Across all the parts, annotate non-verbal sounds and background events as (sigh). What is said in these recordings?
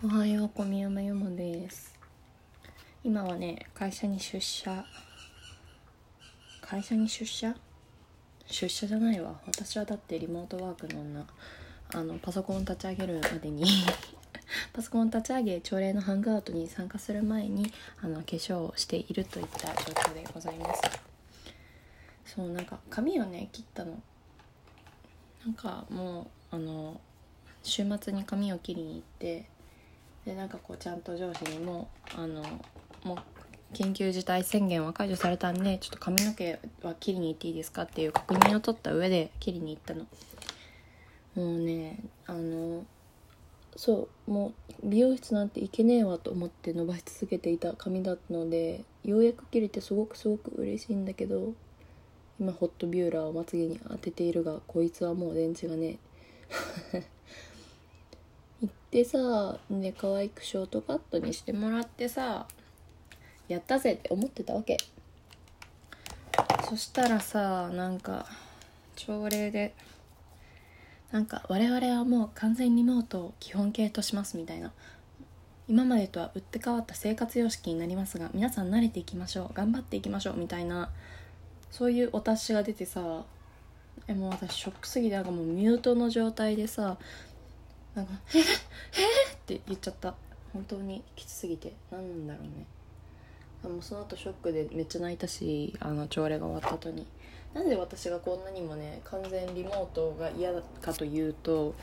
おはよう小宮山よもです。今はね会社に出社。会社に出社？出社じゃないわ。私はだってリモートワークの女。あのパソコン立ち上げるまでに。(laughs) パソコン立ち上げ朝礼のハングアウトに参加する前にあの化粧をしているといった状況でございます。そうなんか髪をね切ったの。なんかもうあの週末に髪を切りに行ってでなんかこうちゃんと上司にもあのもう緊急事態宣言は解除されたんでちょっと髪の毛は切りに行っていいですかっていう確認を取った上で切りに行ったの。もうねあのそうもう美容室なんて行けねえわと思って伸ばし続けていた髪だったのでようやく切れてすごくすごく嬉しいんだけど今ホットビューラーをまつげに当てているがこいつはもう電池がね行ってさで可愛くショートカットにしてもらってさやったぜって思ってたわけ。そしたらさなんか朝礼でなんか我々はもう完全リモートを基本形としますみたいな。今までとは打って変わった生活様式になりますが皆さん慣れていきましょう。頑張っていきましょうみたいなそういうお達しが出てさえもう私ショックすぎてなんかもうミュートの状態でさなんか「え (laughs) っ言っちゃった。本当にきつすぎて。何なんだろうね。あもうその後ショックでめっちゃ泣いたしあの朝礼が終わった後に。なんで私がこんなにもね完全リモートが嫌かというと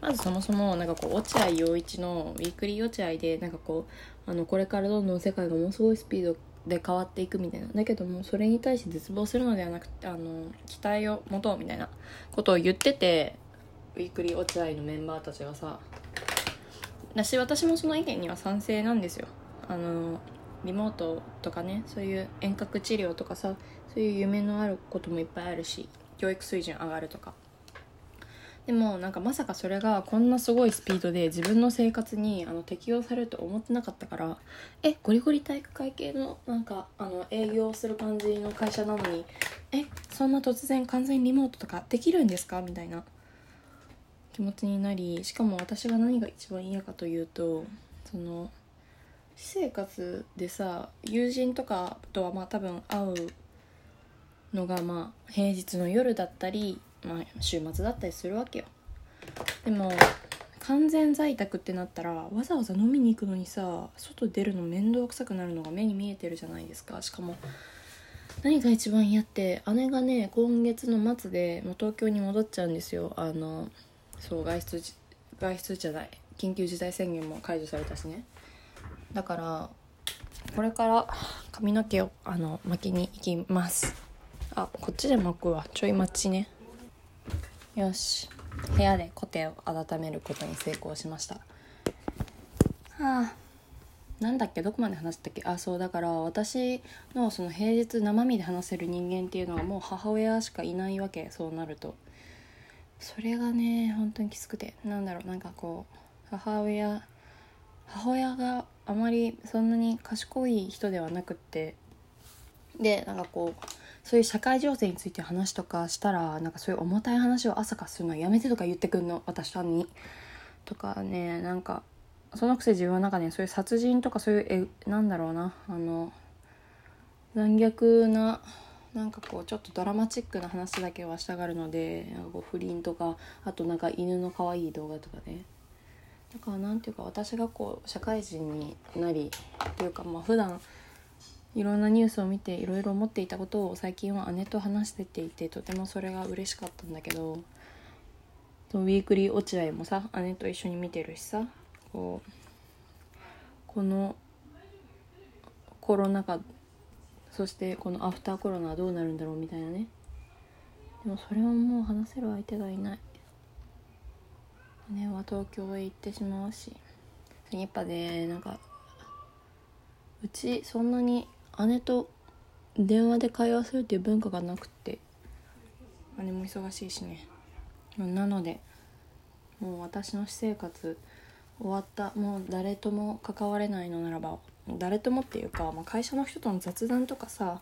まずそもそもなんかこう落合陽一のウィークリー落合でなんかこうあのこれからどんどん世界がものすごいスピードで変わっていくみたいな。だけどもそれに対して絶望するのではなくてあの期待を持とうみたいなことを言っててウィークリー落合のメンバーたちがさだし私もその意見には賛成なんですよ。あのリモートとかねそういう遠隔治療とかさそういう夢のあることもいっぱいあるし教育水準上がるとか。でもなんかまさかそれがこんなすごいスピードで自分の生活にあの適用されると思ってなかったからえゴリゴリ体育会系のなんかあの営業する感じの会社なのにえそんな突然完全にリモートとかできるんですか？みたいな。気持ちになりしかも私が何が一番嫌かというとその私生活でさ友人とかとはまあ多分会うのがまあ平日の夜だったり、まあ、週末だったりするわけよ。でも完全在宅ってなったらわざわざ飲みに行くのにさ外出るの面倒くさくなるのが目に見えてるじゃないですか。しかも何が一番嫌って姉がね今月の末でもう東京に戻っちゃうんですよ。あのそう外出外出じゃない。緊急事態宣言も解除されたしね。だからこれから髪の毛をあの巻きに行きます。あこっちで巻くわ。ちょい待ちね。よし。部屋でコテを温めることに成功しました。はあ。なんだっけ？どこまで話したっけ？あそうだから私のその平日生身で話せる人間っていうのがもう母親しかいないわけ。そうなると。それがね本当にきつくてなんだろうなんかこう母親母親があまりそんなに賢い人ではなくってでなんかこうそういう社会情勢について話とかしたらなんかそういう重たい話を朝からするのはやめてとか言ってくんの私とに。とかねなんかそのくせ自分はなんかねそういう殺人とかそういうえなんだろうなあの残虐ななんかこうちょっとドラマチックな話だけはしたがるのでなんかこう不倫とかあとなんか犬の可愛い動画とかね。だからなんていうか私がこう社会人になりっていうかまあ普段いろんなニュースを見ていろいろ思っていたことを最近は姉と話してていてとてもそれが嬉しかったんだけどウィークリー落合もさ姉と一緒に見てるしさこうこのコロナ禍そしてこのアフターコロナはどうなるんだろうみたいなね。でもそれはもう話せる相手がいない。姉は東京へ行ってしまうし。やっぱねなんかうちそんなに姉と電話で会話するっていう文化がなくって。姉も忙しいしね。なのでもう私の私生活終わった。もう誰とも関われないのならば。誰ともっていうか、まあ、会社の人との雑談とかさ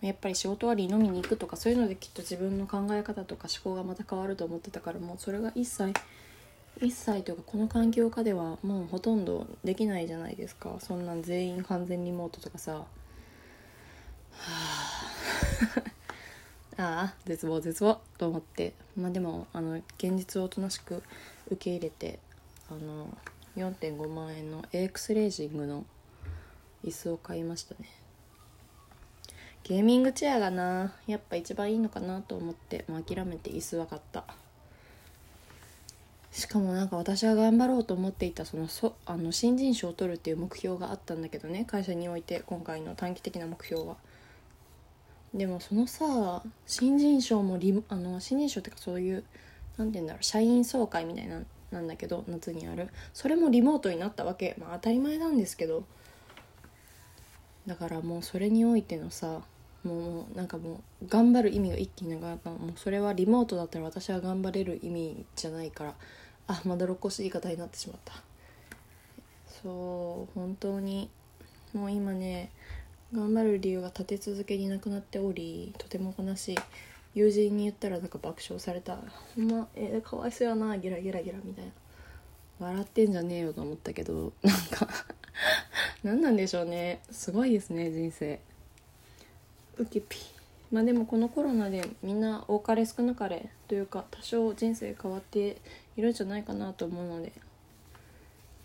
やっぱり仕事終わり飲みに行くとかそういうのできっと自分の考え方とか思考がまた変わると思ってたからもうそれが一切1歳というかこの環境下ではもうほとんどできないじゃないですか。そんなん全員完全リモートとかさ。はあああ絶望絶望。と思って。まあでもあの現実をおとなしく受け入れてあの4.5万円の AX レージングの椅子を買いましたね。ゲーミングチェアがなやっぱ一番いいのかなと思って、まあ、諦めて椅子は買った。しかもなんか私は頑張ろうと思っていたそのそあの新人賞を取るっていう目標があったんだけどね会社において今回の短期的な目標は。でもそのさ新人賞もリあの新人賞ってかそういう何て言うんだろう社員総会みたいななんだけど夏にある。それもリモートになったわけ。まあ当たり前なんですけどだからもうそれにおいてのさもうなんかもう頑張る意味が一気になくなった。もうそれはリモートだったら私は頑張れる意味じゃないから。あまだろっこしい言い方になってしまった。そう本当に。もう今ね頑張る理由が立て続けになくなっておりとても悲しい。友人に言ったらなんか爆笑された「ほんまえー、かわいそうやなゲラゲラゲラ」みたいな。笑ってんじゃねえよと思ったけどなんか (laughs) 何なんでしょうね。すごいですね人生。ウキピまあでもこのコロナでみんな多かれ少なかれというか多少人生変わっているんじゃないかなと思うので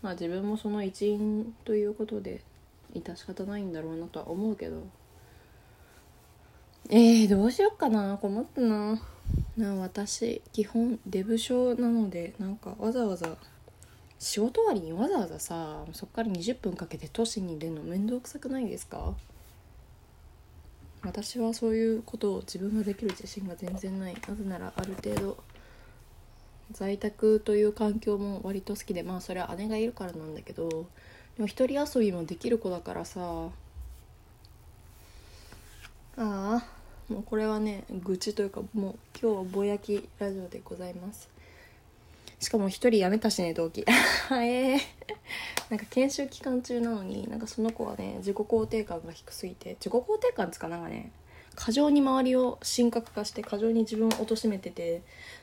まあ自分もその一員ということで致し方ないんだろうなとは思うけど。えー、どうしよっかな。困ったな。な私基本デブ症なのでなんかわざわざ仕事終わりにわざわざさそっから20分かけて都市に出るの面倒くさくないですか？私はそういうことを自分ができる自信が全然ない。なぜならある程度在宅という環境も割と好きでまあそれは姉がいるからなんだけどでも一人遊びもできる子だからさああもうこれはね愚痴というかもう今日はぼやきラジオでございます。しかも一人辞めたしね同期。(laughs) ええなんか研修期間中なのになんかその子はね自己肯定感が低すぎて自己肯定感つかなんかね過剰に周りを神格化して過剰に自分を貶めてて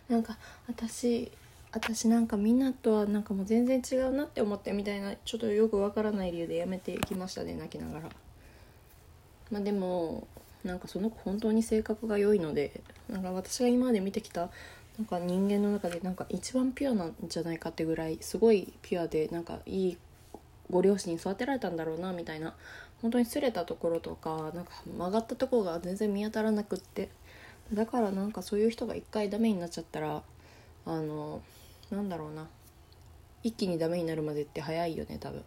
なんか私私なんかみんなとはなんかもう全然違うなって思ってみたいなちょっとよくわからない理由でやめていきましたね泣きながら。まあでもなんかその子本当に性格が良いのでなんか私が今まで見てきたなんか人間の中でなんか一番ピュアなんじゃないかってぐらいすごいピュアでなんかいいご両親に育てられたんだろうなみたいな本当に擦れたところとかなんか曲がったところが全然見当たらなくって。だからなんかそういう人が一回ダメになっちゃったらあのなんだろうな。一気にダメになるまでって早いよね多分。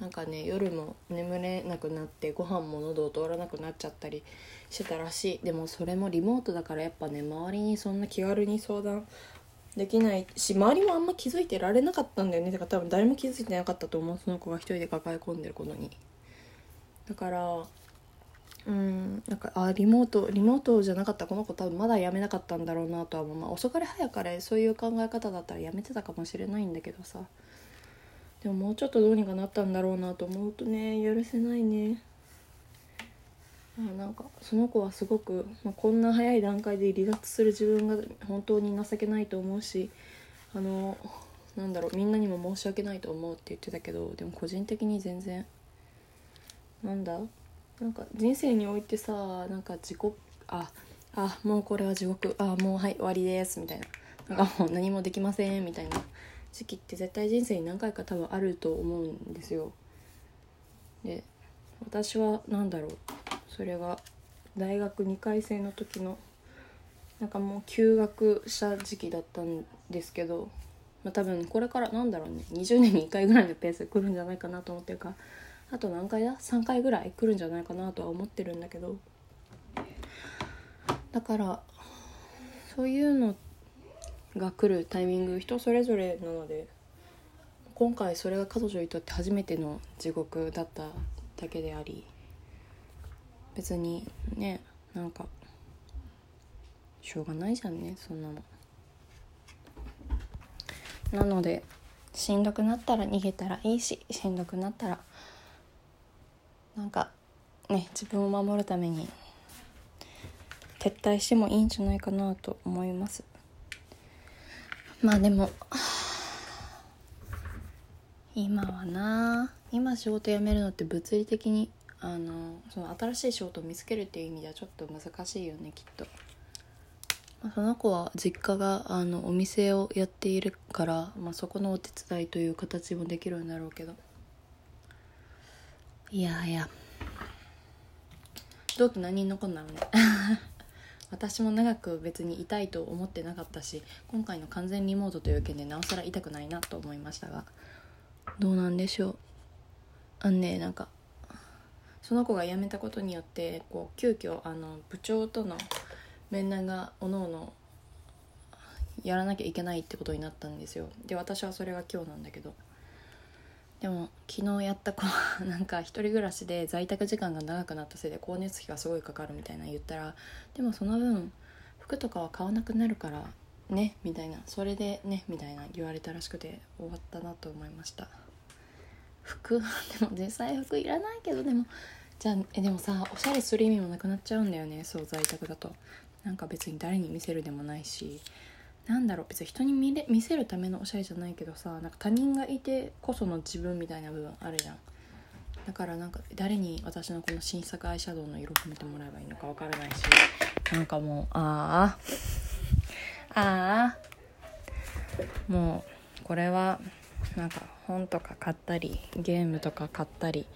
なんかね夜も眠れなくなってご飯も喉を通らなくなっちゃったりしてたらしい。でもそれもリモートだからやっぱね周りにそんな気軽に相談できないし周りもあんま気づいてられなかったんだよね。だから多分誰も気づいてなかったと思う。その子が一人で抱え込んでることに。だからうんなんかあリモートリモートじゃなかった。この子多分まだ辞めなかったんだろうなとは思う、まあ、遅かれ早かれそういう考え方だったら辞めてたかもしれないんだけどさ。でももうちょっとどうにかなったんだろうなと思うとね許せないね。あなんかその子はすごく、まあ、こんな早い段階で離脱する自分が本当に情けないと思うしあのなんだろうみんなにも申し訳ないと思うって言ってたけどでも個人的に全然なんだなんか人生においてさなんか自己ああもうこれは地獄あもうはい終わりですみたいな。なんかもう何もできませんみたいな。時期って絶対人生に何回か多分あると思うんですよ。で私は何だろう。それが大学2回生の時のなんかもう休学した時期だったんですけど、まあ、多分これからなんだろうね。20年に1回ぐらいのペースで来るんじゃないかなと思ってるかあと何回だ？3回ぐらい来るんじゃないかなとは思ってるんだけど。だからそういうのってが来るタイミング人それぞれなので今回それが彼女にとって初めての地獄だっただけであり別にねなんかしょうがないじゃんねそんなの。なのでしんどくなったら逃げたらいいししんどくなったらなんかね自分を守るために撤退してもいいんじゃないかなと思いますまあでも今はな今仕事辞めるのって物理的にあのその新しい仕事を見つけるっていう意味ではちょっと難しいよねきっと、まあ、その子は実家があのお店をやっているから、まあ、そこのお手伝いという形もできるんだろうけど。いやいや。同期何人残んだろうね。(laughs) 私も長く別に痛いと思ってなかったし今回の完全リモートという件でなおさら痛くないなと思いましたが。どうなんでしょう。あんねなんかその子が辞めたことによってこう急遽あの部長との面談がおのおのやらなきゃいけないってことになったんですよ。で私はそれが今日なんだけどでも昨日やった子はなんか一人暮らしで在宅時間が長くなったせいで光熱費がすごいかかるみたいな言ったらでもその分服とかは買わなくなるからねみたいな。それでねみたいな言われたらしくて終わったなと思いました。服 (laughs) でも実際服いらないけどでもじゃあえでもさおしゃれする意味もなくなっちゃうんだよねそう在宅だと。なんか別に誰に見せるでもないし。なんだろう別に人に見れ見せるためのおしゃれじゃないけどさなんか他人がいてこその自分みたいな部分あるじゃん。だからなんか誰に私のこの新作アイシャドウの色を褒めてもらえばいいのかわからないしなんかもうああああもうこれはなんか本とか買ったりゲームとか買ったり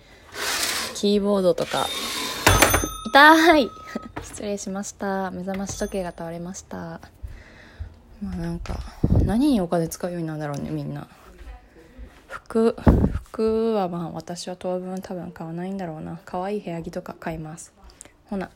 キーボードとか。痛い。(laughs) 失礼しました。目覚まし時計が倒れました。まあなんか何にお金使うようになるんだろうねみんな。服服はまあ私は当分多分買わないんだろうな。可愛い部屋着とか買います。ほな。